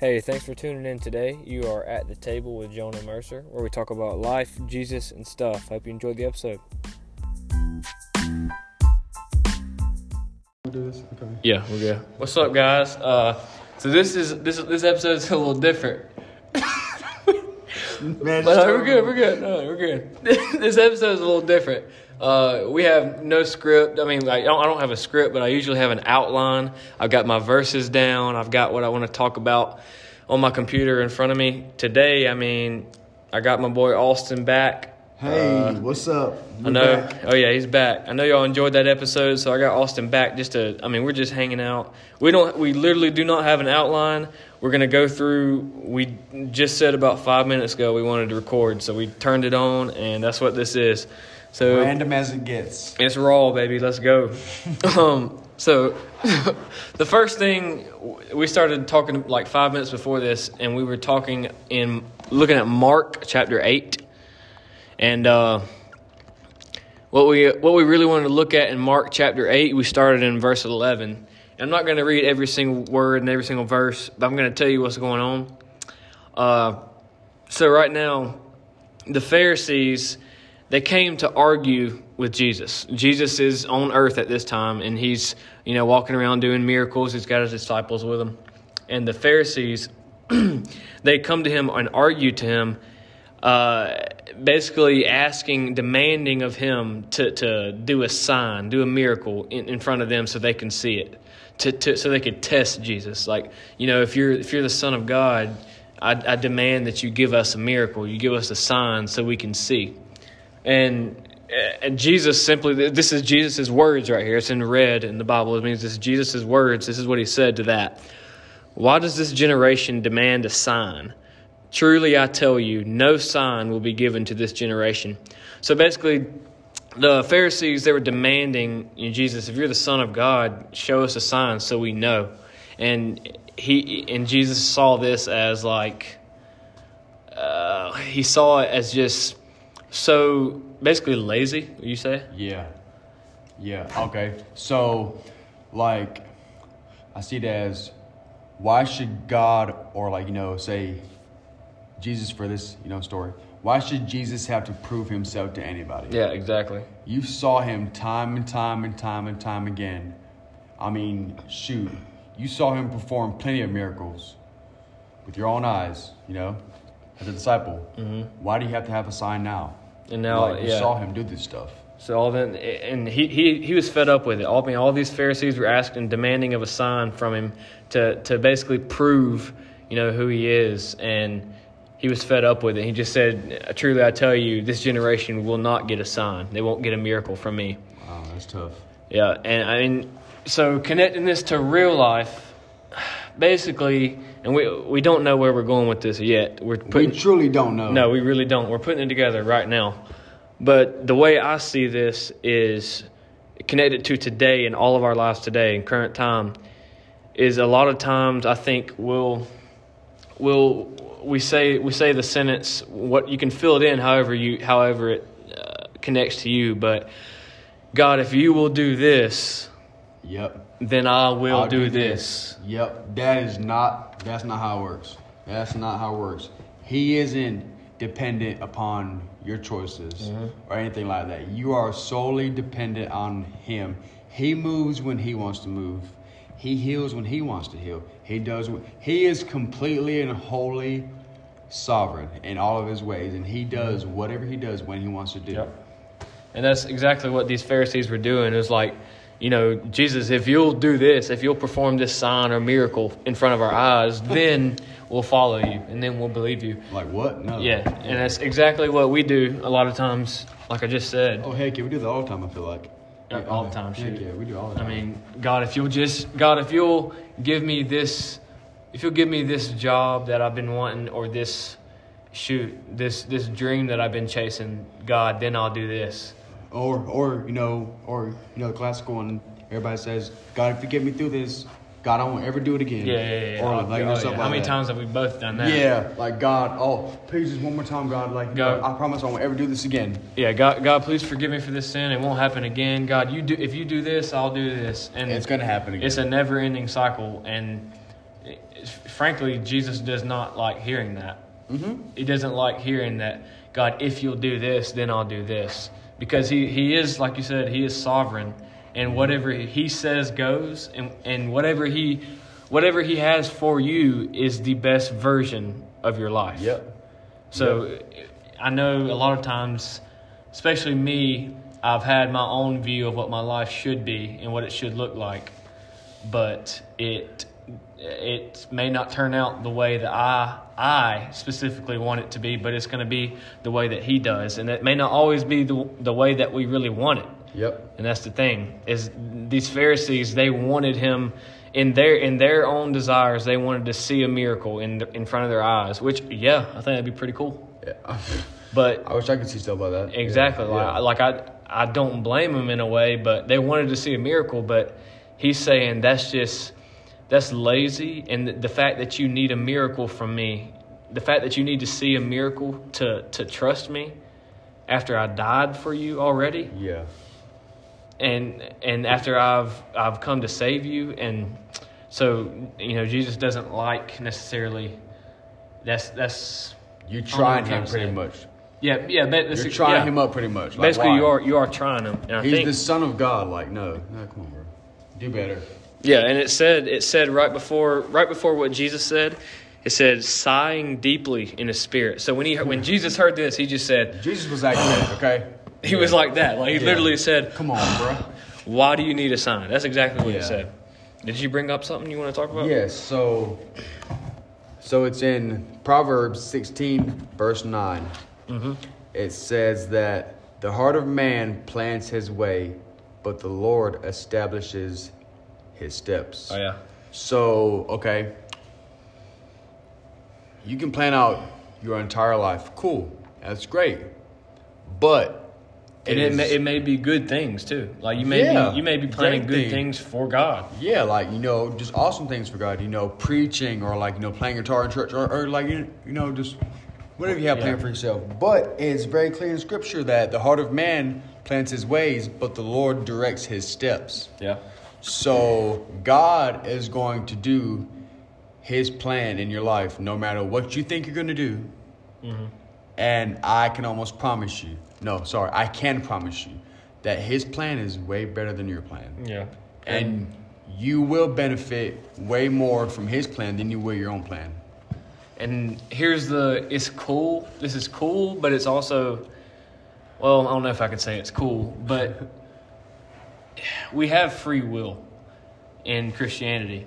Hey, thanks for tuning in today. You are at the table with Jonah Mercer, where we talk about life, Jesus, and stuff. Hope you enjoyed the episode. do this? Okay. Yeah, we're good. What's up, guys? Uh, so this is this this episode is a little different. Man, But no, we're good. We're good. No, we're good. this episode is a little different. Uh, we have no script. I mean, I don't, I don't have a script, but I usually have an outline. I've got my verses down. I've got what I want to talk about on my computer in front of me. Today, I mean, I got my boy Austyn back. Hey, Uh, what's up? I know. back. Oh yeah, he's back. I know y'all enjoyed that episode, so I got Austyn back just to. I mean, we're just hanging out. We don't. We literally do not have an outline. We're gonna go through. We just said about five minutes ago we wanted to record, so we turned it on, and that's what this is. So Random as it gets. it's raw, baby. Let's go. um, so, the first thing we started talking like five minutes before this, and we were talking in looking at Mark chapter eight, and uh, what we what we really wanted to look at in Mark chapter eight, we started in verse eleven. And I'm not going to read every single word and every single verse, but I'm going to tell you what's going on. Uh, so right now, the Pharisees they came to argue with Jesus. Jesus is on earth at this time, and he's you know walking around doing miracles. He's got his disciples with him, and the Pharisees they come to him and argue to him, uh, basically asking, demanding of him to to do a sign, do a miracle in, in front of them so they can see it, to, to so they could test Jesus. Like you know, if you're if you're the Son of God. I, I demand that you give us a miracle. You give us a sign so we can see. And, and Jesus simply, this is Jesus' words right here. It's in red in the Bible. It means this is Jesus' words. This is what he said to that. Why does this generation demand a sign? Truly, I tell you, no sign will be given to this generation. So basically, the Pharisees, they were demanding, Jesus, if you're the Son of God, show us a sign so we know. And he and Jesus saw this as like, uh, he saw it as just so basically lazy. You say? Yeah. Yeah. Okay. So, like, I see it as why should God or like you know say Jesus for this you know story? Why should Jesus have to prove himself to anybody? Yeah, exactly. You saw him time and time and time and time again. I mean, shoot, you saw him perform plenty of miracles with your own eyes, you know, as a disciple. Mm-hmm. Why do you have to have a sign now? And now, like, you yeah. saw him do this stuff. So all then, and he, he, he was fed up with it. All, I mean, all these Pharisees were asking, demanding of a sign from him to, to basically prove, you know, who he is. And he was fed up with it. He just said, truly, I tell you, this generation will not get a sign. They won't get a miracle from me. Wow, that's tough. Yeah, and I mean, so connecting this to real life, basically, and we we don't know where we're going with this yet. We're We putting truly don't know. no, we really don't. We're putting it together right now. But the way I see this is connected to today and all of our lives today in current time is a lot of times I think we'll we'll we say we say the sentence what you can fill it in however you however it uh, connects to you but God if you will do this Yep. then I will I'll do, this. Yep. That is not. That's not how it works. That's not how it works. He isn't dependent upon your choices Mm-hmm. or anything like that. You are solely dependent on him. He moves when he wants to move. He heals when he wants to heal. He does. what- He is completely and wholly sovereign in all of his ways, and he does whatever he does when he wants to do. Yep. And that's exactly what these Pharisees were doing. It was like, you know, Jesus, if you'll do this, if you'll perform this sign or miracle in front of our eyes, then we'll follow you and then we'll believe you. Like what? No. Yeah. And that's exactly what we do a lot of times, like I just said. Oh heck yeah, we do that all the time. I feel like. Yeah, all the time, shoot. yeah, we do all the time. I mean, God, if you'll just, God, if you'll give me this, if you'll give me this job that I've been wanting or this, shoot, this, this dream that I've been chasing, God, then I'll do this. Or, or you know, or you know, the classical one. Everybody says, "God, if you get me through this, God, I won't ever do it again." Yeah, yeah, yeah. Or like, oh, yeah. like How many that. times have we both done that? Yeah, like God, oh, please just one more time, God. Like, God. I promise I won't ever do this again. Yeah, God, God, please forgive me for this sin. It won't happen again. God, you do. If you do this, I'll do this. And And it's gonna happen again. It's a never-ending cycle, and frankly, Jesus does not like hearing that. Mm-hmm. He doesn't like hearing that, God, if you'll do this, then I'll do this. Because he, he is, like you said, he is sovereign. And whatever he says goes, and, and whatever he whatever he has for you is the best version of your life. Yep. So I know a lot of times, especially me, I've had my own view of what my life should be and what it should look like, but it it may not turn out the way that I I specifically want it to be, but it's going to be the way that he does, and it may not always be the the way that we really want it. Yep. And that's the thing is these Pharisees they wanted him in their in their own desires they wanted to see a miracle in in front of their eyes, which yeah, I think that'd be pretty cool. Yeah. But I wish I could see stuff like that. Exactly. Yeah. Like, like I, I don't blame him in a way, but they wanted to see a miracle. But he's saying that's just that's lazy, and the, fact that you need a miracle from me, the fact that you need to see a miracle to to trust me after I died for you already, Yeah. and and after I've I've come to save you, and so you know Jesus doesn't like necessarily. That's that's You're trying him pretty say. much. yeah yeah. But that's- You're trying yeah. him up pretty much. Like, Basically, why? you are you are trying him, and I He's think the son of God. Like, no, no, come on, bro. Do better. Yeah, and it said it said right before right before what Jesus said, it said sighing deeply in his spirit. So when he when Jesus heard this, he just said Jesus was like that, okay? he was like that. Like he Yeah. literally said, Come on, bro. "Why do you need a sign?" That's exactly what Yeah. he said. Did you bring up something you want to talk about? Yes, so so it's in Proverbs 16 verse 9. Mm-hmm. It says that the heart of man plans his way, but the Lord establishes his steps. Oh yeah. So, okay. You can plan out your entire life. Cool. That's great. But And it, is- may, it may be good things too. Like you may Yeah, be you may be planning good thing. things for God. Yeah, like you know, just awesome things for God. You know, preaching or like you know, playing guitar in church or, or like you you know, just whatever you have Yeah. planned for yourself. But it's very clear in Scripture that the heart of man plans his ways, but the Lord directs his steps. Yeah. So God is going to do His plan in your life, no matter what you think you're going to do. Mm-hmm. And I can almost promise you, no, sorry, I can promise you that His plan is way better than your plan Yeah. and you will benefit way more from his plan than you will your own plan. And here's the it's cool. This is cool, but it's also well, I don't know if I could say it's cool, but we have free will in Christianity.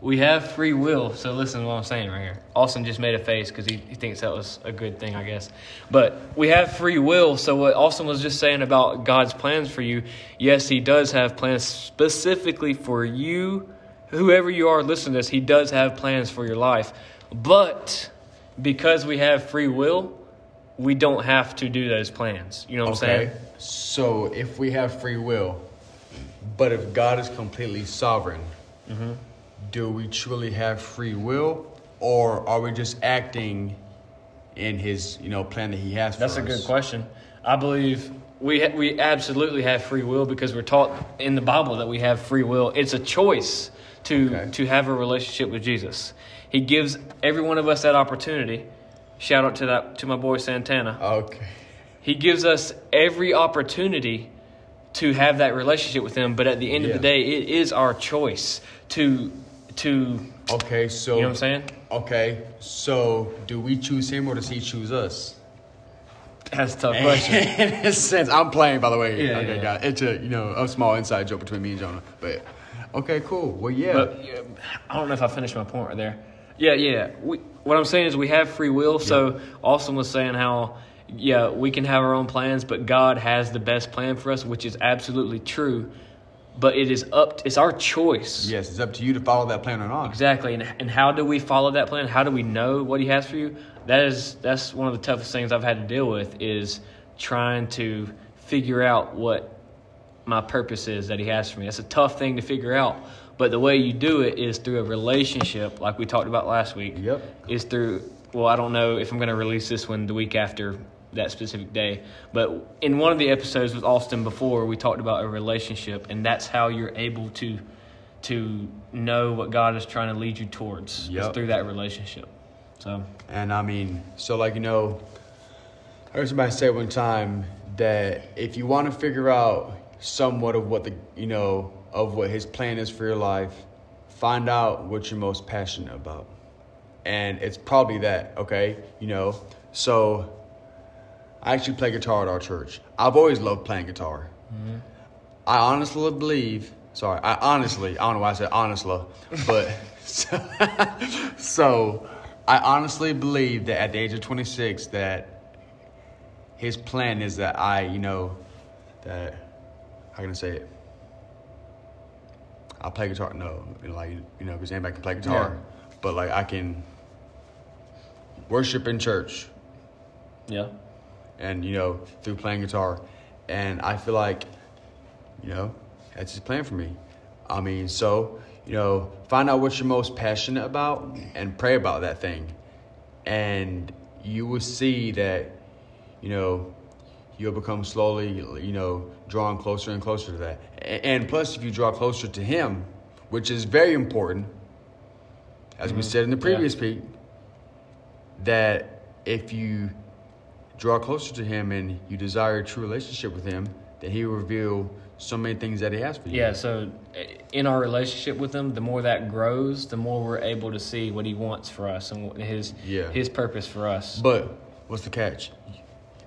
We have free will. So listen to what I'm saying right here. Austyn just made a face because he, he thinks that was a good thing, I guess. But we have free will. So what Austyn was just saying about God's plans for you, yes, he does have plans specifically for you. Whoever you are listening to this, he does have plans for your life. But because we have free will, we don't have to do those plans. You know what I'm saying? So if we have free will, but if God is completely sovereign, Mm-hmm. do we truly have free will, or are we just acting in His, you know, plan that He has for us? That's us? a good question. I believe we ha- we absolutely have free will because we're taught in the Bible that we have free will. It's a choice to Okay. to have a relationship with Jesus. He gives every one of us that opportunity. Shout out to that to my boy Santana. Okay. He gives us every opportunity to have that relationship with him, but at the end of the day, it is our choice to to Okay. So. you know what I'm saying? Okay. So do we choose Him, or does He choose us? That's a tough question. in a sense, I'm playing, by the way. Yeah, okay, yeah. got it. It's a you know a small inside joke between me and Jonah. But okay, cool. Well, yeah. But yeah, I don't know if I finished my point right there. Yeah, yeah. We, what I'm saying is we have free will. So Austyn was saying how, yeah, we can have our own plans, but God has the best plan for us, which is absolutely true. But it is up. To, it's our choice. yes, it's up to you to follow that plan or not. Exactly. And, and how do we follow that plan? How do we know what He has for you? That is that's one of the toughest things I've had to deal with is trying to figure out what my purpose is that He has for me. That's a tough thing to figure out. But the way you do it is through a relationship, like we talked about last week. Yep. Is through. Well, I don't know if I'm going to release this one the week after that specific day, but in one of the episodes with Austyn before, we talked about a relationship, and that's how you're able to to know what God is trying to lead you towards. Yep. It's through that relationship. So And I mean, so like you know, I heard somebody say one time that if you want to figure out somewhat of what the you know of what His plan is for your life, find out what you're most passionate about, and it's probably that. Okay, you know, so I actually play guitar at our church. I've always loved playing guitar. I honestly believe. Sorry, I honestly, I don't know why I said honestly, but so I honestly believe that at the age of 26 that his plan is that I, you know, that how can I say it? I play guitar. No, like you know, because anybody can play guitar, Yeah. but like I can worship in church yeah, and you know through playing guitar and i feel like you know that's his plan for me i mean so you know find out what you're most passionate about and pray about that thing and you will see that you know you'll become slowly you know drawing closer and closer to that and plus if you draw closer to him which is very important as we said in the Mm-hmm. Yeah. previous Pete, that if you draw closer to him and you desire a true relationship with him, that he will reveal so many things that he has for you. yeah. So in our relationship with Him, the more that grows, the more we're able to see what He wants for us and His Yeah. His purpose for us. But what's the catch?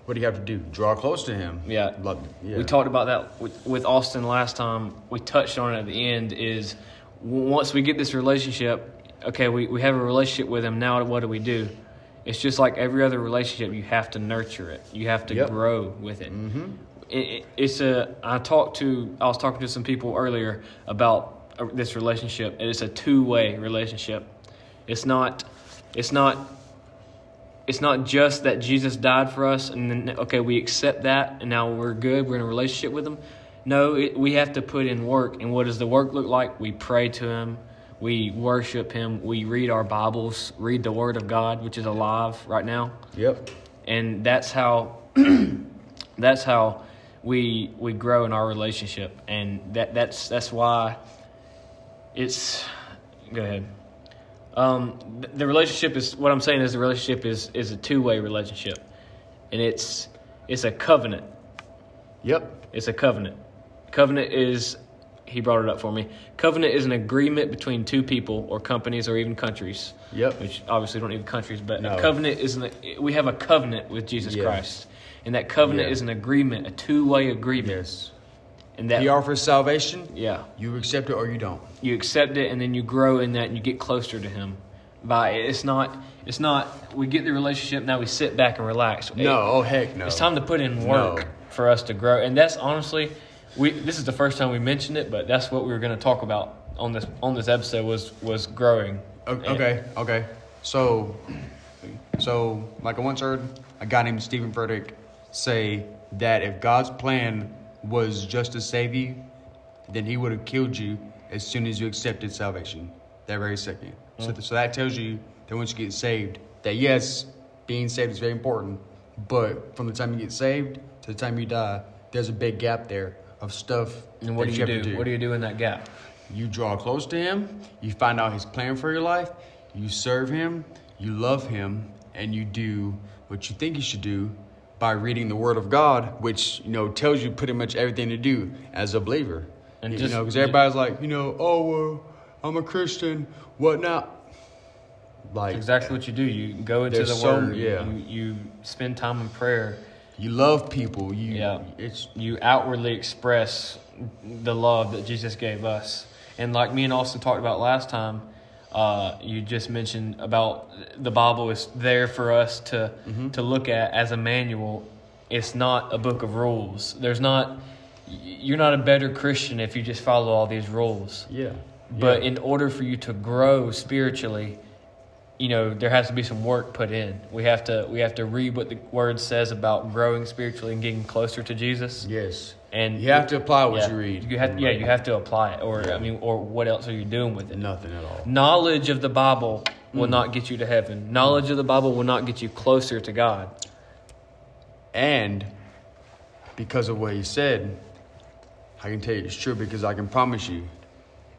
What do you have to do? Draw close to him. Yeah. Like, yeah. We talked about that with, with Austyn last time. We touched on it at the end. Is once we get this relationship, okay, we, we have a relationship with him. Now, what do we do? It's just like every other relationship. You have to nurture it. You have to Yep. grow with it. Mm-hmm. It, it. It's a. I talked to. I was talking to some people earlier about uh, this relationship. And it's a two way relationship. It's not. It's not it's not just that Jesus died for us and then okay we accept that and now we're good we're in a relationship with him. No it, we have to put in work. And what does the work look like? We pray to him. We worship him. We read our bibles read the word of god which is alive right now. Yep. and that's how that's how we we grow in our relationship. And that that's that's why it's go ahead um, th- the relationship is what i'm saying is the relationship is is a two-way relationship and it's it's a covenant Yep. it's a covenant covenant is he brought it up for me covenant is an agreement between two people or companies or even countries Yep. which obviously don't need countries, but No. a covenant is an, we have a covenant with Jesus Yeah. Christ, and that covenant Yeah. is an agreement, a two way agreement, Yes. And that he offers salvation. yeah, You accept it or you don't. you accept it, and then you grow in that, and you get closer to Him. By it's not it's not we get the relationship now we sit back and relax. No. Oh heck no. It's time to put in work No. for us to grow, and that's honestly, we this is the first time we mentioned it, but that's what we were going to talk about on this on this episode was was growing. Okay, okay. So, so like I once heard a guy named Stephen Furtick say that if God's plan was just to save you, then He would have killed you as soon as you accepted salvation, that very second. So, mm. so that tells you that once you get saved, that yes, being saved is very important, but from the time you get saved to the time you die, there's a big gap there of stuff. And what do you have do? to What do you do in that gap? you draw close to him, you find out his plan for your life, you serve him, you love him, and you do what you think you should do by reading the word of God, which, you know, tells you pretty much everything to do as a believer. And you just- know, because everybody's like, you know, oh, well, I'm a Christian, what now? Like, exactly what you do. You go into the some- word. yeah. You, you spend time in prayer. you love people, you, Yeah. it's, You outwardly express the love that Jesus gave us. And like me and Austyn talked about last time, uh, you just mentioned about the Bible is there for us to Mm-hmm. to look at as a manual. It's not a book of rules. There's not. You're not a better Christian if you just follow all these rules. yeah. But yeah. in order for you to grow spiritually, you know, there has to be some work put in. We have to we have to read what the word says about growing spiritually and getting closer to Jesus. yes. And You have to apply what yeah, you read. You have yeah, you have to apply it or Yeah. I mean or what else are you doing with it? Nothing at all. Knowledge of the Bible Mm. will not get you to heaven. Knowledge of the Bible will not get you closer to God. And because of what he said, I can tell you it's true because I can promise you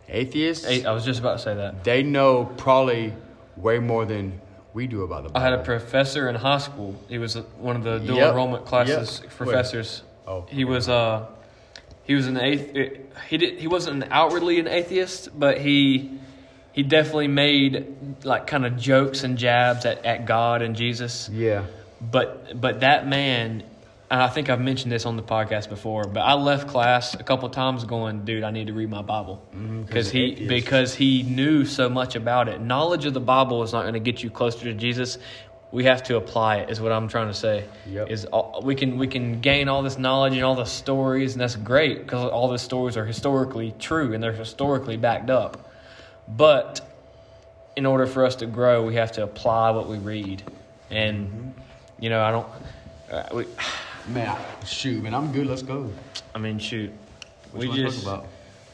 atheists, I was just about to say that. they know probably way more than we do about the Bible. I had a professor in high school. He was one of the dual Yep. enrollment classes Yep. professors. Oh, he was uh, he was an athe- He did. He wasn't an outwardly an atheist, but he he definitely made like kind of jokes and jabs at, at God and Jesus. yeah. But but that man, and I think I've mentioned this on the podcast before. But I left class a couple times going, dude, I need to read my Bible because he atheist. because he knew so much about it. Knowledge of the Bible is not going to get you closer to Jesus. We have to apply it. Is what I'm trying to say. Yep. Is all, we can we can gain all this knowledge and all the stories, and that's great because all the stories are historically true and they're historically backed up. But in order for us to grow, we have to apply what we read. And, you know, I don't, uh, we, Man, shoot, man, I'm good. Let's go. I mean, shoot. What we you just, talk about?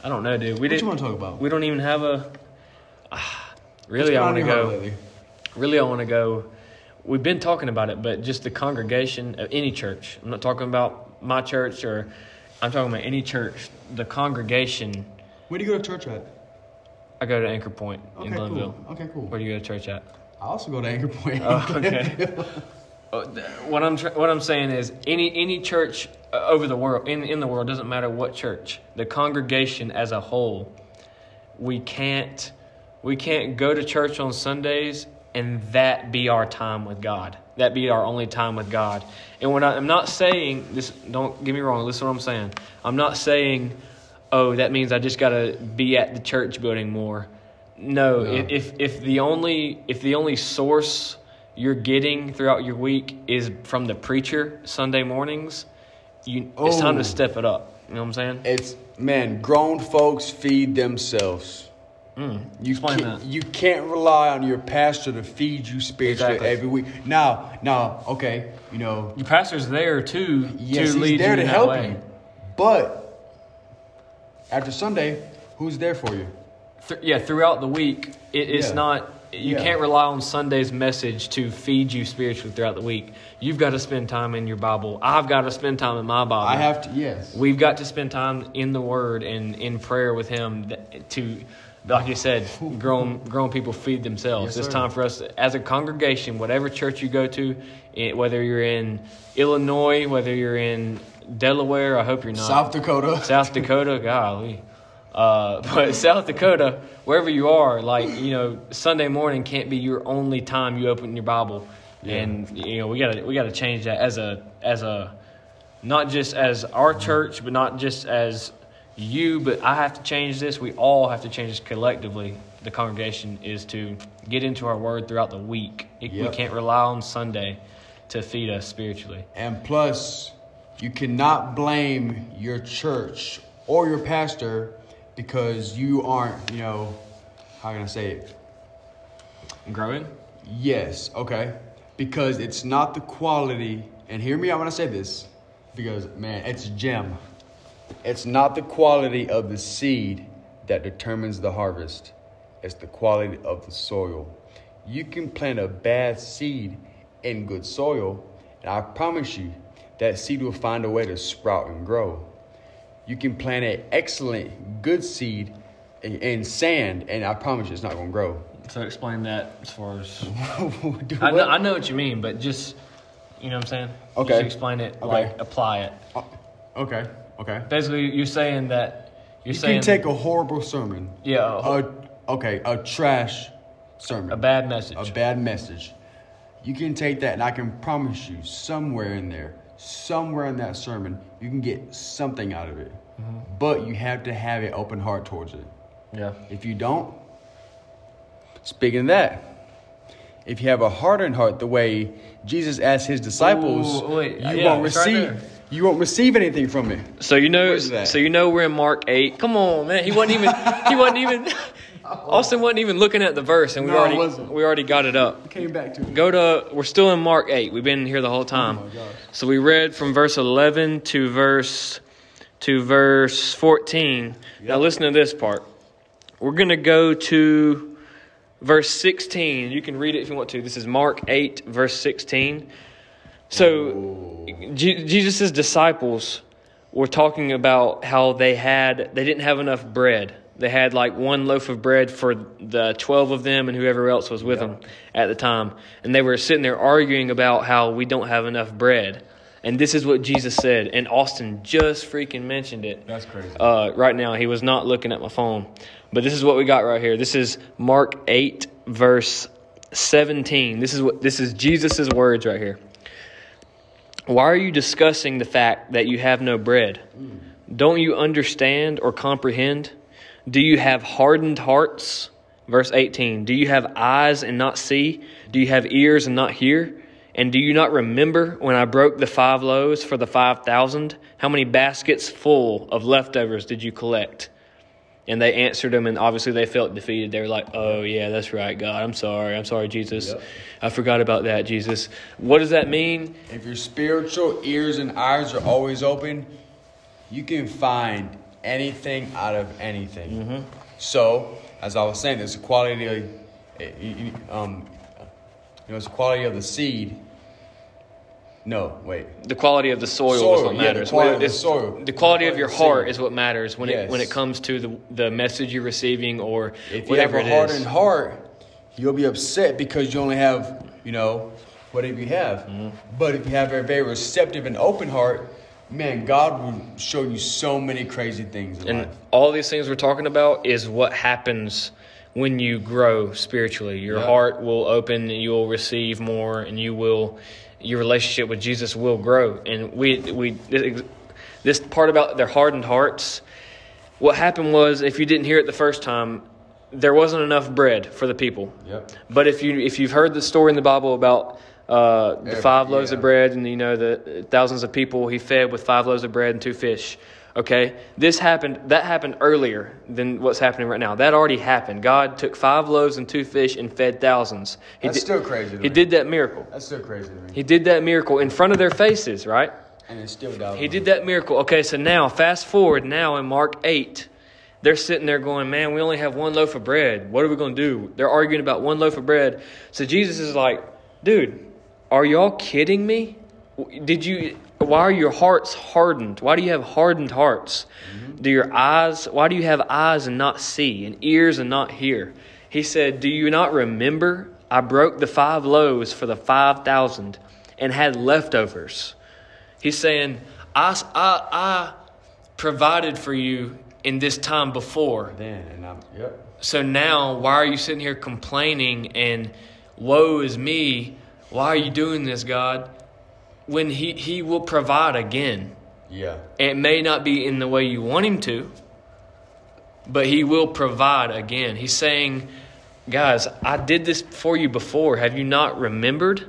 I don't know, dude. We What didn't, you want to talk about? we don't even have a, ah, really, I want to on your heart go, really, I want to go, we've been talking about it, but just the congregation of any church. I'm not talking about my church or, I'm talking about any church. The congregation, Where do you go to church at? I go to Anchor Point in Okay, Glenville. cool. Okay, cool. Where do you go to church at? I also go to Anchor Point. Oh, okay. Uh, what I'm what I'm saying is any any church uh, over the world in in the world doesn't matter what church the congregation as a whole we can't we can't go to church on Sundays and that be our time with God that be our only time with God and when I, I'm not saying this don't get me wrong listen to what I'm saying I'm not saying oh that means I just got to be at the church building more no, No. If if the only if the only source you're getting throughout your week is from the preacher Sunday mornings, you it's time Oh. to step it up. You know what I'm saying? It's man, grown folks feed themselves. Mm, You explain can't, that. you can't rely on your pastor to feed you spiritually Exactly. every week. Now, now, okay, you know, Your pastor's there too yes, to he's lead there to help way. you, but after Sunday, who's there for you? Th- yeah, throughout the week, it, it's Yeah. not. You Yeah. can't rely on Sunday's message to feed you spiritually throughout the week. You've got to spend time in your Bible. I've got to spend time in my Bible. I have to, yes. We've got to spend time in the Word and in prayer with Him th- to, like you said, grown grown people feed themselves. Yes, it's time for us as a congregation, whatever church you go to, eh, whether you're in Illinois, whether you're in Delaware. I hope you're not South Dakota. South Dakota, golly. Uh, but South Dakota, wherever you are, like you know, Sunday morning can't be your only time you open your Bible, Yeah. and you know we gotta we gotta change that as a as a not just as our church, but not just as you, but I have to change this. We all have to change this collectively. The congregation is to get into our word throughout the week. It- We can't rely on Sunday to feed us spiritually. And plus, you cannot blame your church or your pastor because you aren't, you know, how can I say it? Growing. Yes, okay. Because it's not the quality, and hear me out when I say this, because man, it's a gem. It's not the quality of the seed that determines the harvest, it's the quality of the soil. You can plant a bad seed in good soil, and I promise you, that seed will find a way to sprout and grow. You can plant an excellent, good seed in, in sand, and I promise you, it's not going to grow. So explain that as far as I know, what? I know what you mean, but just you know what I'm saying. Okay. Just explain it, Okay. like apply it. Uh, okay, okay. Basically, you're saying that you're You saying can take a horrible sermon, yeah a, a okay, a trash sermon, a bad message. a bad message. You can take that, and I can promise you, somewhere in there, somewhere in that sermon, you can get something out of it. Mm-hmm. But you have to have an open heart towards it. yeah. If you don't, speaking of that, if you have a hardened heart, the way Jesus asked his disciples, Ooh, wait, you yeah, won't right receive. there. You won't receive anything from me. So you know, so you know we're in Mark eight. Come on, man. He wasn't even. he wasn't even. Austyn wasn't even looking at the verse, and we No, already wasn't. we already got it up. Came back to it. Go to. We're still in Mark eight. We've been here the whole time. Oh my gosh. So we read from verse 11 to verse to verse 14. Now listen to this part. We're going to go to verse 16. You can read it if you want to. This is Mark 8 verse 16. So Je- Jesus' disciples were talking about how they had they didn't have enough bread. They had like one loaf of bread for the 12 of them and whoever else was with them at the time. And they were sitting there arguing about how we don't have enough bread. And this is what Jesus said. And Austyn just freaking mentioned it. That's crazy. Uh, right now, he was not looking at my phone. But this is what we got right here. This is Mark 8, verse 17. This is what this is Jesus' words right here. Why are you discussing the fact that you have no bread? Don't you understand or comprehend? Do you have hardened hearts? Verse 18. Do you have eyes and not see? Do you have ears and not hear? And do you not remember when I broke the five loaves for the five thousand? How many baskets full of leftovers did you collect? And they answered him, and obviously they felt defeated. They were like, Oh, yeah, that's right, God. I'm sorry. I'm sorry, Jesus. Yep. I forgot about that, Jesus. What does that mean? If your spiritual ears and eyes are always open, you can find anything out of anything. So, as I was saying, it's a quality of, eh, you- you- um, you know, it's the quality of the seed. No, wait. The quality of the soil, is Soil, what yeah, the matters. quality the It's- soil. The quality of your quality heart is what matters when it when it comes to the the message you're receiving or If you have whatever a hardened heart, you'll be upset because you only have, you know, whatever you have. Mm-hmm. But if you have a very receptive and open heart, man, God will show you so many crazy things in And life. all these things we're talking about is what happens when you grow spiritually. Your Yeah. heart will open, and you'll receive more, and you will your relationship with Jesus will grow. And we we this part about their hardened hearts. What happened was, if you didn't hear it the first time, there wasn't enough bread for the people. Yep. But if you if you've heard the story in the Bible about uh, the Yeah, five loaves yeah. of bread and you know the thousands of people he fed with five loaves of bread and two fish, okay, this happened. That happened earlier than what's happening right now. That already happened. God took five loaves and two fish and fed thousands. He That's did, still crazy to He me. did that miracle. That's so crazy to me. He did that miracle in front of their faces, right? And it's still. He did that miracle. Okay, so now fast forward now in Mark 8. They're sitting there going, Man, we only have one loaf of bread. What are we going to do? They're arguing about one loaf of bread. So Jesus is like, Dude, are y'all kidding me? Did you. Why are your hearts hardened? Why do you have hardened hearts? Mm-hmm. Do your eyes, why do you have eyes and not see, and ears and not hear? He said, Do you not remember? I broke the five loaves for the five thousand and had leftovers. He's saying, I, I, I provided for you in this time before. Then and I'm yep. So now, why are you sitting here complaining and woe is me? Why are you doing this, God? When he, he will provide again. Yeah. It may not be in the way you want him to, but he will provide again. He's saying, guys, I did this for you before. Have you not remembered?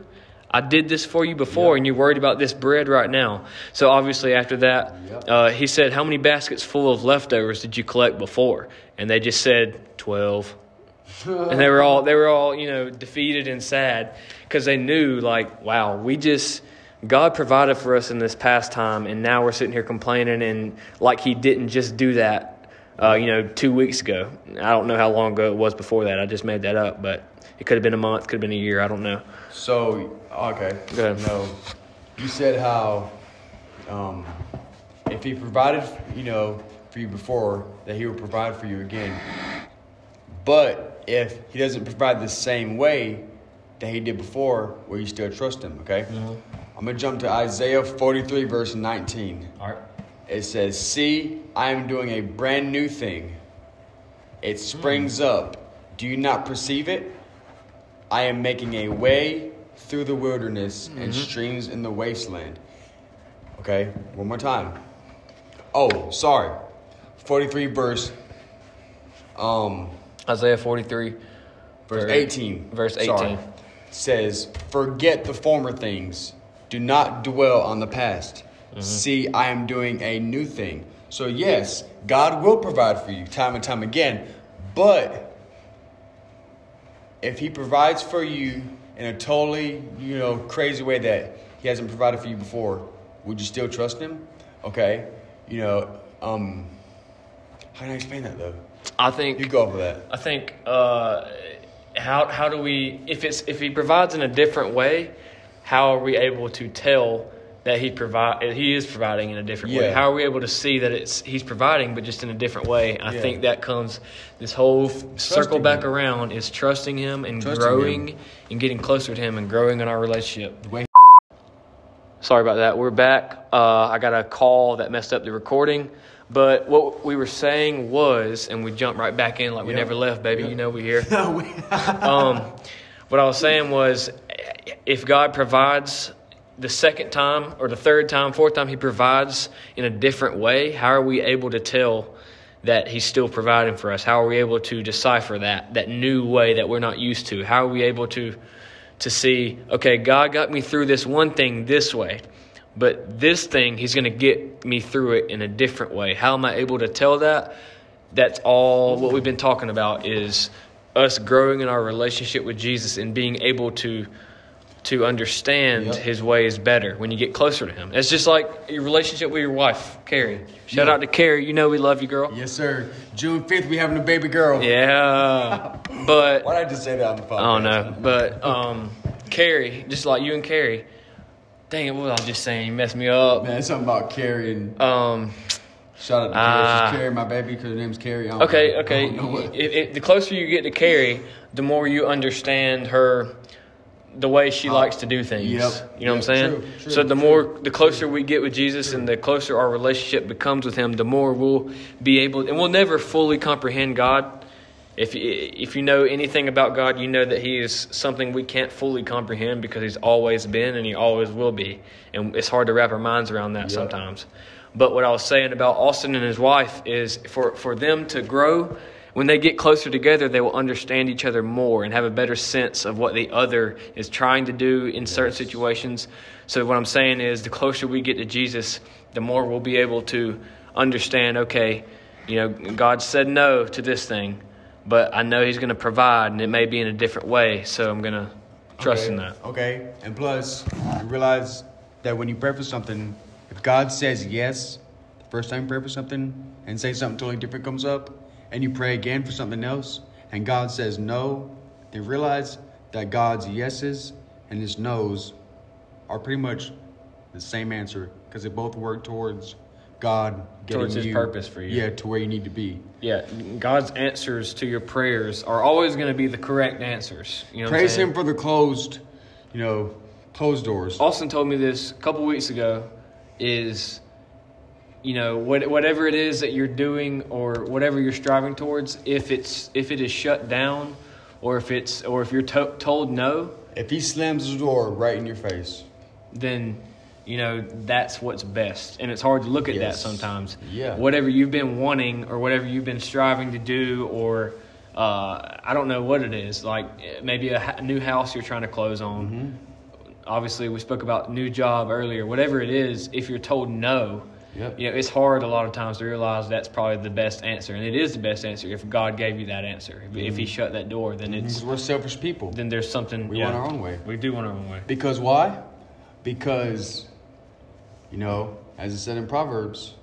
I did this for you before, Yep. and you're worried about this bread right now. So obviously, after that, Yep. uh, he said, "How many baskets full of leftovers did you collect before?" And they just said, 12 and they were all they were all you know defeated and sad because they knew like wow we just god provided for us in this past time and now we're sitting here complaining and like he didn't just do that uh, you know two weeks ago i don't know how long ago it was before that i just made that up but it could have been a month could have been a year i don't know So okay. Go ahead. No, you said how um, if he provided, you know, for you before, that he will provide for you again. But if he doesn't provide the same way that he did before, will you still trust him? Okay. I'm gonna jump to Isaiah 43 verse 19. all right It says, See, I am doing a brand new thing. It springs up. Do you not perceive it? I am making a way through the wilderness and streams in the wasteland. Okay, one more time. Oh, sorry. 43 verse um isaiah 43 verse Verse- 18. verse Sorry. 18. Says, Forget the former things. Do not dwell on the past. Mm-hmm. See, I am doing a new thing. So, yes, God will provide for you time and time again. But if He provides for you in a totally, you know, crazy way that He hasn't provided for you before, would you still trust Him? Okay. You know, um, how can I explain that though? i think You go over that. I think uh, how how do we if it's if he provides in a different way, how are we able to tell that he provide he is providing in a different way? How are we able to see that it's he's providing, but just in a different way? I Yeah. think that comes this whole f- circle back him. around is trusting him and Trusting growing him. and getting closer to him and growing in our relationship. Sorry about that. We're back. Uh, I got a call that messed up the recording. But what we were saying was, and we jumped right back in like we Yep. never left, baby. Yep. You know we're here. um, what I was saying was, if God provides the second time or the third time, fourth time, He provides in a different way, how are we able to tell that He's still providing for us? How are we able to decipher that that new way that we're not used to? How are we able to to see, okay, God got me through this one thing this way, but this thing He's going to get me through it in a different way. How am I able to tell that? That's all what we've been talking about is us growing in our relationship with Jesus and being able to to understand Yep. his ways better when you get closer to him. It's just like your relationship with your wife, Carrie. Shout Yeah. out to Carrie. You know we love you, girl. Yes, sir. June 5th, we having a baby girl. Yeah. But Why did I just say that on the podcast? I don't know. But um Carrie, just like you and Carrie. Dang it, what was I just saying? You messed me up. Man, it's something about Carrie and Um shout out to Ah. Carrie. She's Carrie, my baby, because her name's Carrie. Okay, know. Okay. don't know what- If, if, the closer you get to Carrie, the more you understand her, the way she uh, likes to do things. Yep, You know what I'm saying? true, true, so the true. more, the closer we get with Jesus, and the closer our relationship becomes with Him, the more we'll be able, and we'll never fully comprehend God. If you- if you know anything about God, you know that He is something we can't fully comprehend because He's always been and He always will be, and it's hard to wrap our minds around that sometimes. But what I was saying about Austyn and his wife is for for them to grow. When they get closer together, they will understand each other more and have a better sense of what the other is trying to do in certain situations. So, what I'm saying is, the closer we get to Jesus, the more we'll be able to understand okay, you know, God said no to this thing, but I know He's going to provide, and it may be in a different way. So, I'm going to trust okay, in that. Okay, and plus, you realize that when you pray for something, if God says yes, the first time you pray for something, and say something totally different comes up, and you pray again for something else, and God says no, then realize that God's yeses and His nos are pretty much the same answer because they both work towards God getting Towards His you, purpose for you. Yeah, to where you need to be. Yeah, God's answers to your prayers are always going to be the correct answers. You know, Praise? Him for the closed, you know, closed doors. Austyn told me this a couple weeks ago is you know what, whatever it is that you're doing or whatever you're striving towards if it's if it is shut down or if it's or if you're to- told no If He slams the door right in your face, then you know that's what's best. And it's hard to look at that sometimes. Yeah. whatever you've been wanting or whatever you've been striving to do or uh, i don't know what it is like eh, maybe a, ha- new house you're trying to close on. Mm-hmm. obviously we spoke about new job earlier. Whatever it is if you're told no Yep. you know it's hard a lot of times to realize that's probably the best answer and it is the best answer if god gave you that answer if, if he shut that door then it's we're selfish people. then there's something We yeah, want our own way. we do want our own way Because why? Because, you know, as it said in Proverbs,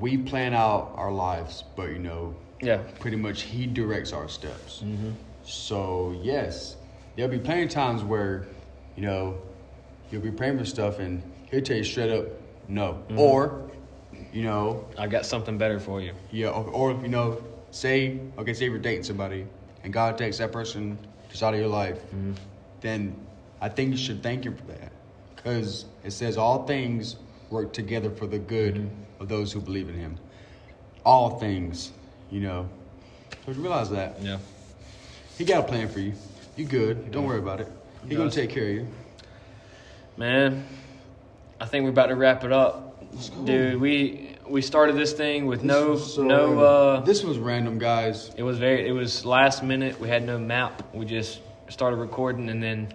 we plan out our lives, but, you know, yeah pretty much He directs our steps. Mm-hmm. So, yes, there'll be plenty of times where, you know, you'll be praying for stuff and He'll tell you straight up, no. Mm-hmm. Or, you know, i got something better for you Yeah, or, or you know, say okay, say you're dating somebody, and God takes that person just out of your life, then I think you should thank Him for that, because it says all things work together for the good of those who believe in Him. All things, you know. So you realize that yeah He got a plan for you. You good? Don't worry about it. He gonna take care of you. Man, I think we're about to wrap it up. Dude, we we started this thing with no This was so no random. uh this was random, guys. it was very it was last minute. We had no map. We just started recording and then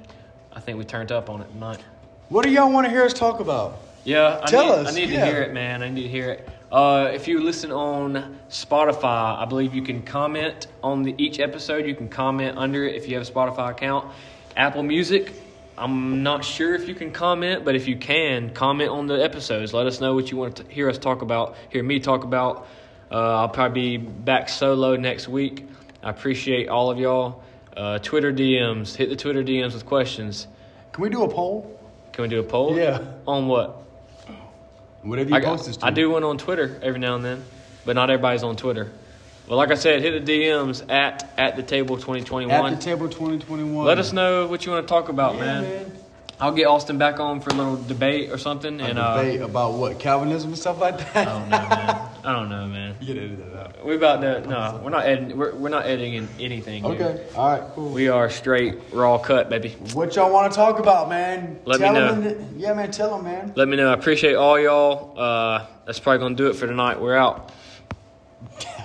I think we turned up on it tonight. What do y'all want to hear us talk about? Yeah, I Tell need, us, I need yeah. to hear it, man. I need to hear it. Uh, if you listen on Spotify, I believe you can comment on the, each episode. You can comment under it if you have a Spotify account. Apple Music, I'm not sure if you can comment, but if you can, comment on the episodes. Let us know what you want to hear us talk about, hear me talk about. Uh, I'll probably be back solo next week. I appreciate all of y'all. Uh, Twitter DMs, hit the Twitter DMs with questions. Can we do a poll? Can we do a poll? Yeah. On what? Whatever you I, post to. I do one on Twitter every now and then, but not everybody's on Twitter. Well, like I said, hit the DMs at at the table twenty twenty At the table 2021. Let us know what you want to talk about, Yeah, man. man. I'll get Austyn back on for a little debate or something, A and uh, debate about what Calvinism and stuff like that. I don't know, man. I don't know, man. You can edit that out. We about to no, we're not editing. We're, we're not editing anything. Okay. All right. Cool. We are straight raw cut, baby. what y'all want to talk about, man? Let me know. Them yeah, man. Tell them, man. Let me know. I appreciate all y'all. Uh, that's probably gonna do it for tonight. We're out.